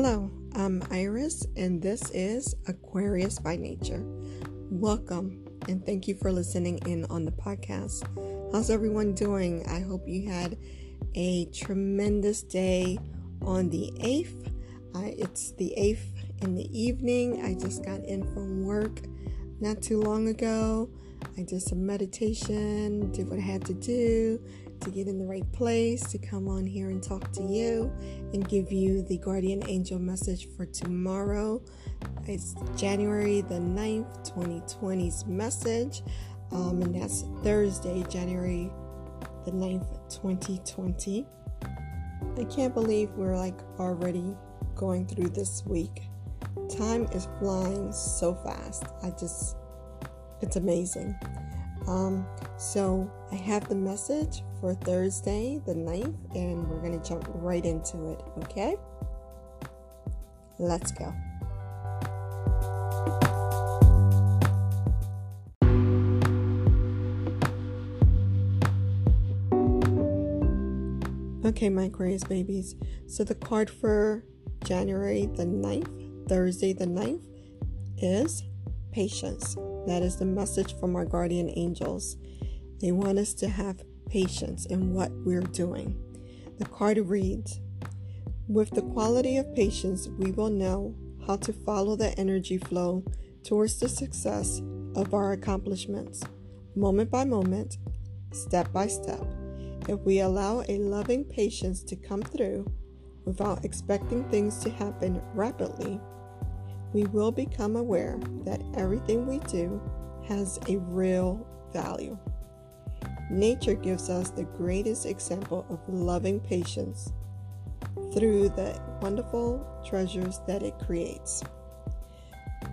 Hello, I'm Iris, and this is Aquarius by Nature. Welcome, and thank you for listening in on the podcast. How's everyone doing? I hope you had a tremendous day on the 8th. Uh, it's the 8th in the evening. I just got in from work not too long ago. I did some meditation, did what I had to do to get in the right place, to come on here and talk to you and give you the guardian angel message for tomorrow. It's January the 9th, 2020's message, um, and that's Thursday, January the 9th, 2020. I can't believe we're like already going through this week. Time is flying so fast. I just, it's amazing. Um, so I have the message for Thursday, the 9th, and we're going to jump right into it, okay? Let's go. Okay, my Aquarius babies. So the card for January the 9th, Thursday the 9th, is patience. That is the message from our guardian angels. They want us to have patience in what we're doing. The card reads With the quality of patience, we will know how to follow the energy flow towards the success of our accomplishments, moment by moment, step by step. If we allow a loving patience to come through without expecting things to happen rapidly, we will become aware that everything we do has a real value. Nature gives us the greatest example of loving patience through the wonderful treasures that it creates.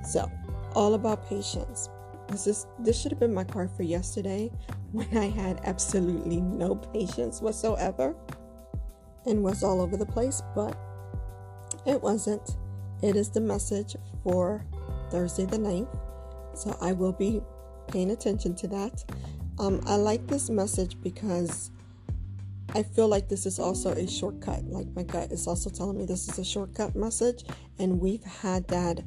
So, all about patience. This is this should have been my card for yesterday when I had absolutely no patience whatsoever and was all over the place, but it wasn't. It is the message for Thursday the 9th. So I will be paying attention to that. Um, I like this message because I feel like this is also a shortcut. Like my gut is also telling me this is a shortcut message, and we've had that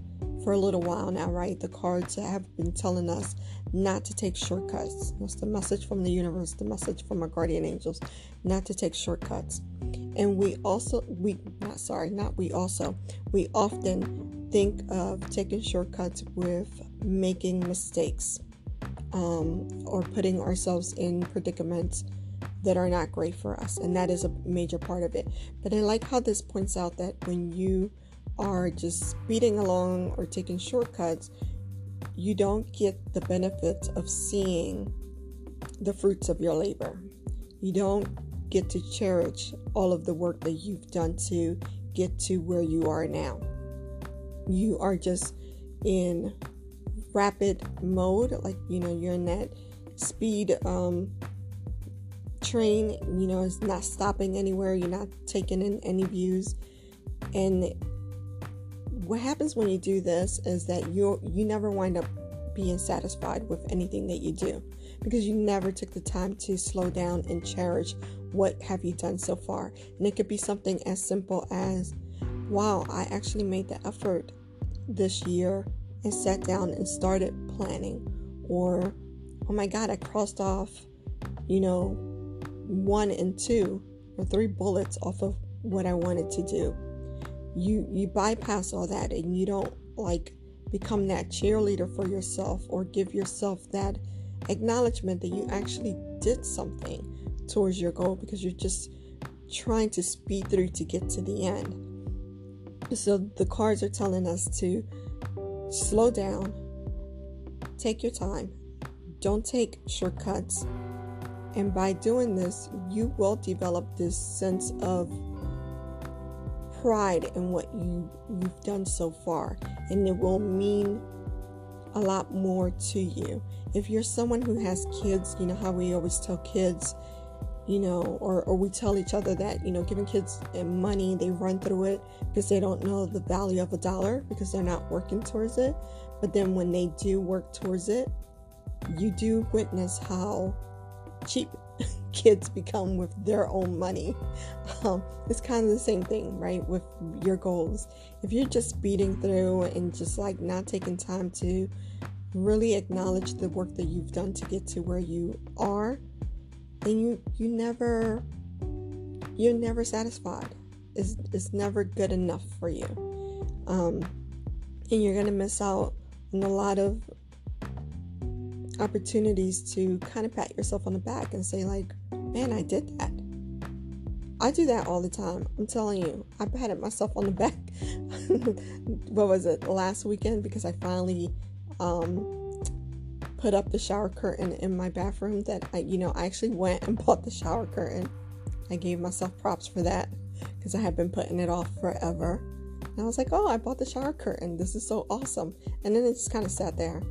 for a little while now, right? The cards have been telling us not to take shortcuts. That's the message from the universe, the message from our guardian angels, not to take shortcuts. And we also, we, not sorry, not we also, we often think of taking shortcuts with making mistakes um, or putting ourselves in predicaments that are not great for us. And that is a major part of it. But I like how this points out that when you are just speeding along or taking shortcuts, you don't get the benefits of seeing the fruits of your labor. You don't get to cherish all of the work that you've done to get to where you are now. You are just in rapid mode, like you know, you're in that speed um, train, you know, it's not stopping anywhere, you're not taking in any views. And what happens when you do this is that you you never wind up being satisfied with anything that you do because you never took the time to slow down and cherish what have you done so far. And it could be something as simple as, wow, I actually made the effort this year and sat down and started planning. Or, oh my God, I crossed off, you know, one and two or three bullets off of what I wanted to do. You you bypass all that and you don't like become that cheerleader for yourself or give yourself that acknowledgement that you actually did something towards your goal because you're just trying to speed through to get to the end. So the cards are telling us to slow down, take your time, don't take shortcuts. And by doing this, you will develop this sense of pride in what you, you've done so far, and it will mean a lot more to you. If you're someone who has kids, you know how we always tell kids, you know, or, or we tell each other that, you know, giving kids eh, money, they run through it because they don't know the value of a dollar because they're not working towards it. But then when they do work towards it, you do witness how cheap kids become with their own money. Um, it's kind of the same thing, right? With your goals. If you're just speeding through and just like not taking time to really acknowledge the work that you've done to get to where you are, then you you never you're never satisfied. It's, it's never good enough for you. Um, and you're gonna miss out on a lot of opportunities to kind of pat yourself on the back and say like man i did that. I do that all the time. I'm telling you i patted myself on the back. What was it last weekend? Because i finally um, put up the shower curtain in my bathroom that i you know i actually went and bought the shower curtain. I gave myself props for that because i had been putting it off forever. And i was like oh i bought the shower curtain. This is so awesome. And then it just kind of sat there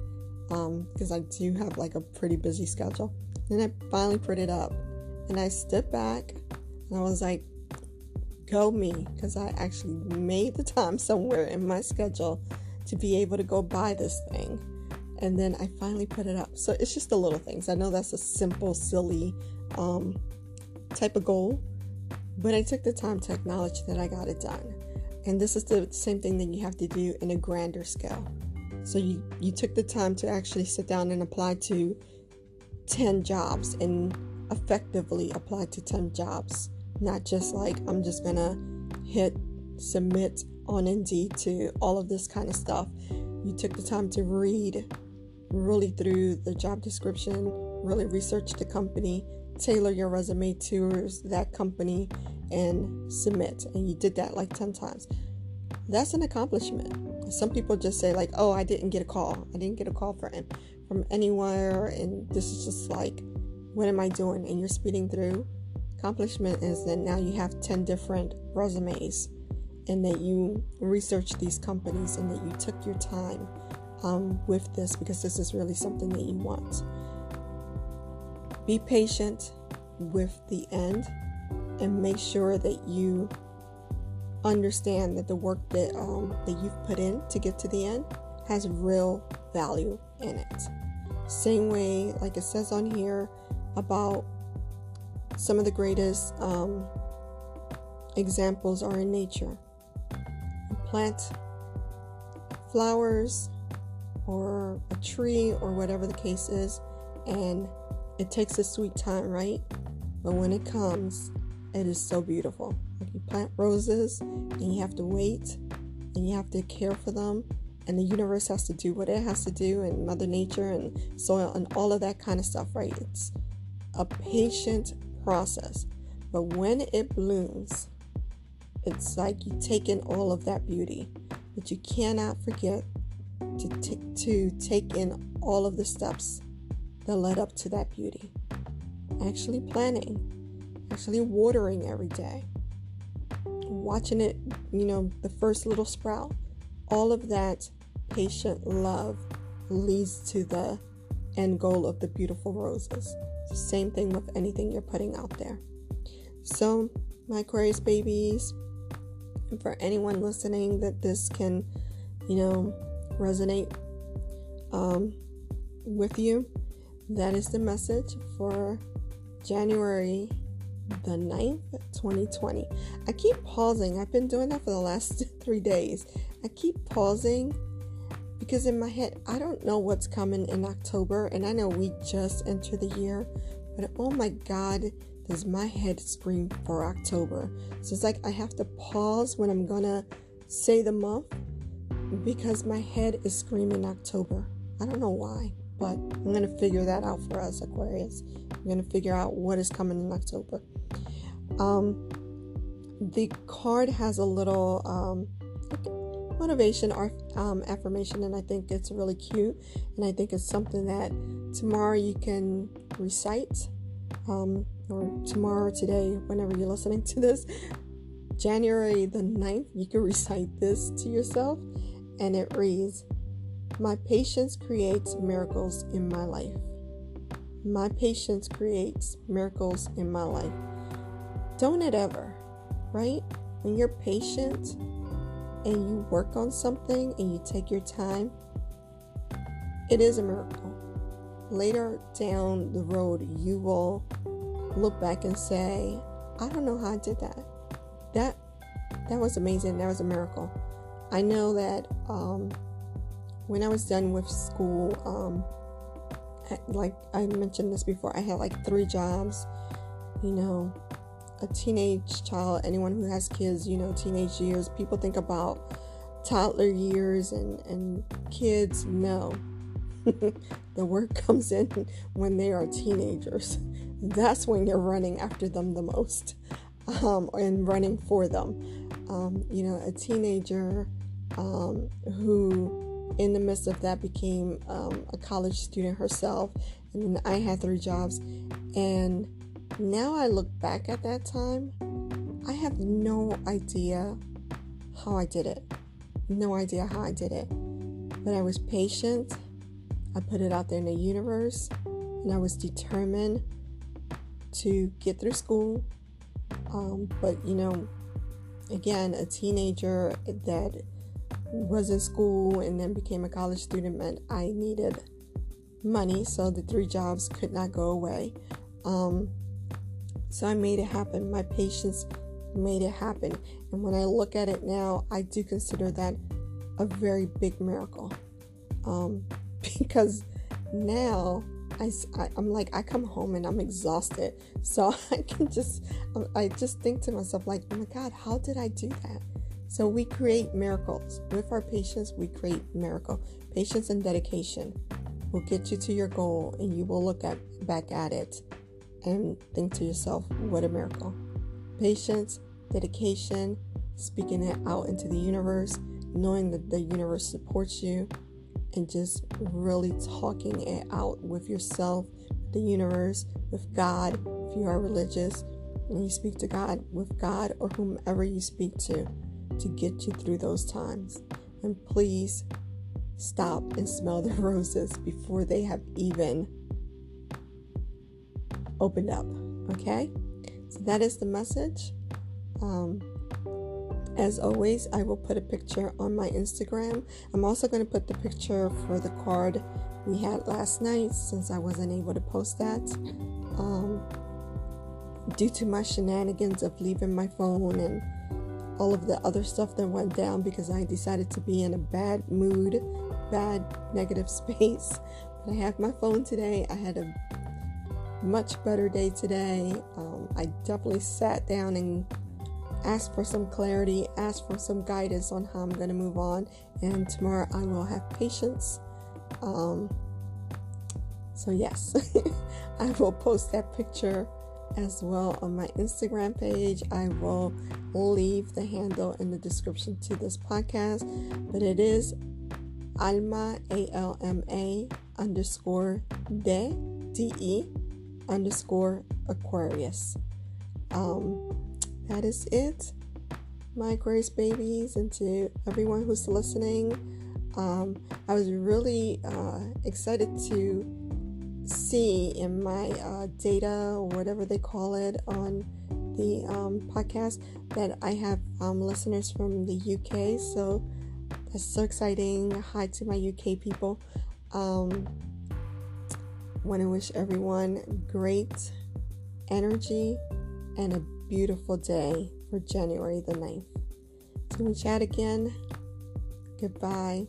because um, I do have like a pretty busy schedule. Then I finally put it up and I stepped back and I was like, go me, because I actually made the time somewhere in my schedule to be able to go buy this thing. And then I finally put it up. So it's just the little things. I know that's a simple, silly um, type of goal, but I took the time to acknowledge that I got it done. And this is the same thing that you have to do in a grander scale. So you, you took the time to actually sit down and apply to 10 jobs and effectively apply to 10 jobs. Not just like I'm just gonna hit submit on Indeed to all of this kind of stuff. You took the time to read really through the job description, really research the company, tailor your resume to that company, and submit. And you did that like 10 times. That's an accomplishment some people just say like oh i didn't get a call i didn't get a call from from anywhere and this is just like what am i doing? And you're speeding through. Accomplishment is that now you have 10 different resumes and that you researched these companies and that you took your time um, with this because this is really something that you want. Be patient with the end and make sure that you understand that the work that um, that you've put in to get to the end has real value in it. Same way, like it says on here about some of the greatest um, examples are in nature. Plant flowers or a tree or whatever the case is, and it takes a sweet time, right? But when it comes, it is so beautiful. Like you plant roses and you have to wait and you have to care for them and the universe has to do what it has to do and mother nature and soil and all of that kind of stuff, right? It's a patient process. But when it blooms, it's like you take in all of that beauty. But you cannot forget to, t- to take in all of the steps that led up to that beauty. Actually planning, actually watering every day, watching it, you know, the first little sprout, all of that patient love leads to the end goal of the beautiful roses. Same thing with anything you're putting out there. So, my Aquarius babies, and for anyone listening that this can, you know, resonate um, with you, that is the message for January the 9th, 2020. I keep pausing. I've been doing that for the last three days. I keep pausing because in my head, I don't know what's coming in October, and I know we just entered the year, but oh my God, does my head scream for October? So it's like I have to pause when I'm gonna say the month because my head is screaming October. I don't know why, but I'm gonna figure that out for us, Aquarius. I'm gonna figure out what is coming in October. Um, the card has a little um, motivation or um, affirmation, and I think it's really cute. And I think it's something that tomorrow you can recite, um, or tomorrow, today, whenever you're listening to this, January the 9th, you can recite this to yourself, and it reads My patience creates miracles in my life. My patience creates miracles in my life. Don't it ever, right? When you're patient and you work on something and you take your time, it is a miracle. Later down the road, you will look back and say, I don't know how I did that. That that was amazing. That was a miracle. I know that um, when I was done with school, um, like I mentioned this before, I had like three jobs. You know, a teenage child, anyone who has kids, you know, teenage years, people think about toddler years and, and kids. No. the work comes in when they are teenagers. That's when you're running after them the most um, and running for them. Um, you know, a teenager um, who, in the midst of that, became um, a college student herself. And I had three jobs. And now I look back at that time, I have no idea how I did it. No idea how I did it. But I was patient. I put it out there in the universe. And I was determined to get through school. Um, but, you know, again, a teenager that was in school and then became a college student meant I needed money, so the three jobs could not go away. Um, so I made it happen. My patience made it happen. And when I look at it now, I do consider that a very big miracle. Um, because now I, I, am like, I come home and I'm exhausted. So I can just, I just think to myself, like, oh my God, how did I do that? So we create miracles. With our patience, we create miracle. Patience and dedication will get you to your goal and you will look at back at it and think to yourself, what a miracle. Patience, dedication, speaking it out into the universe, knowing that the universe supports you, and just really talking it out with yourself, the universe, with God, if you are religious, and you speak to God, with God or whomever you speak to, to get you through those times. And please stop and smell the roses before they have even opened up. Okay? So that is the message. Um, as always, I will put a picture on my Instagram. I'm also going to put the picture for the card we had last night since I wasn't able to post that. Um, due to my shenanigans of leaving my phone and all of the other stuff that went down because I decided to be in a bad mood, bad negative space. But I have my phone today. I had a much better day today. Um, I definitely sat down and asked for some clarity, asked for some guidance on how I'm going to move on. And tomorrow I will have patience. Um, so, yes, I will post that picture as well on my Instagram page. I will leave the handle in the description to this podcast, but it is Alma, A L M A underscore de, D E underscore Aquarius. Um, that is it, my Grace babies, and to everyone who's listening. Um, I was really uh, excited to see in my uh, data whatever they call it on the um, podcast that I have um, listeners from the UK. So that's so exciting. Hi to my UK people. Um, want to wish everyone great energy and a beautiful day for January the 9th. Till we chat again, goodbye.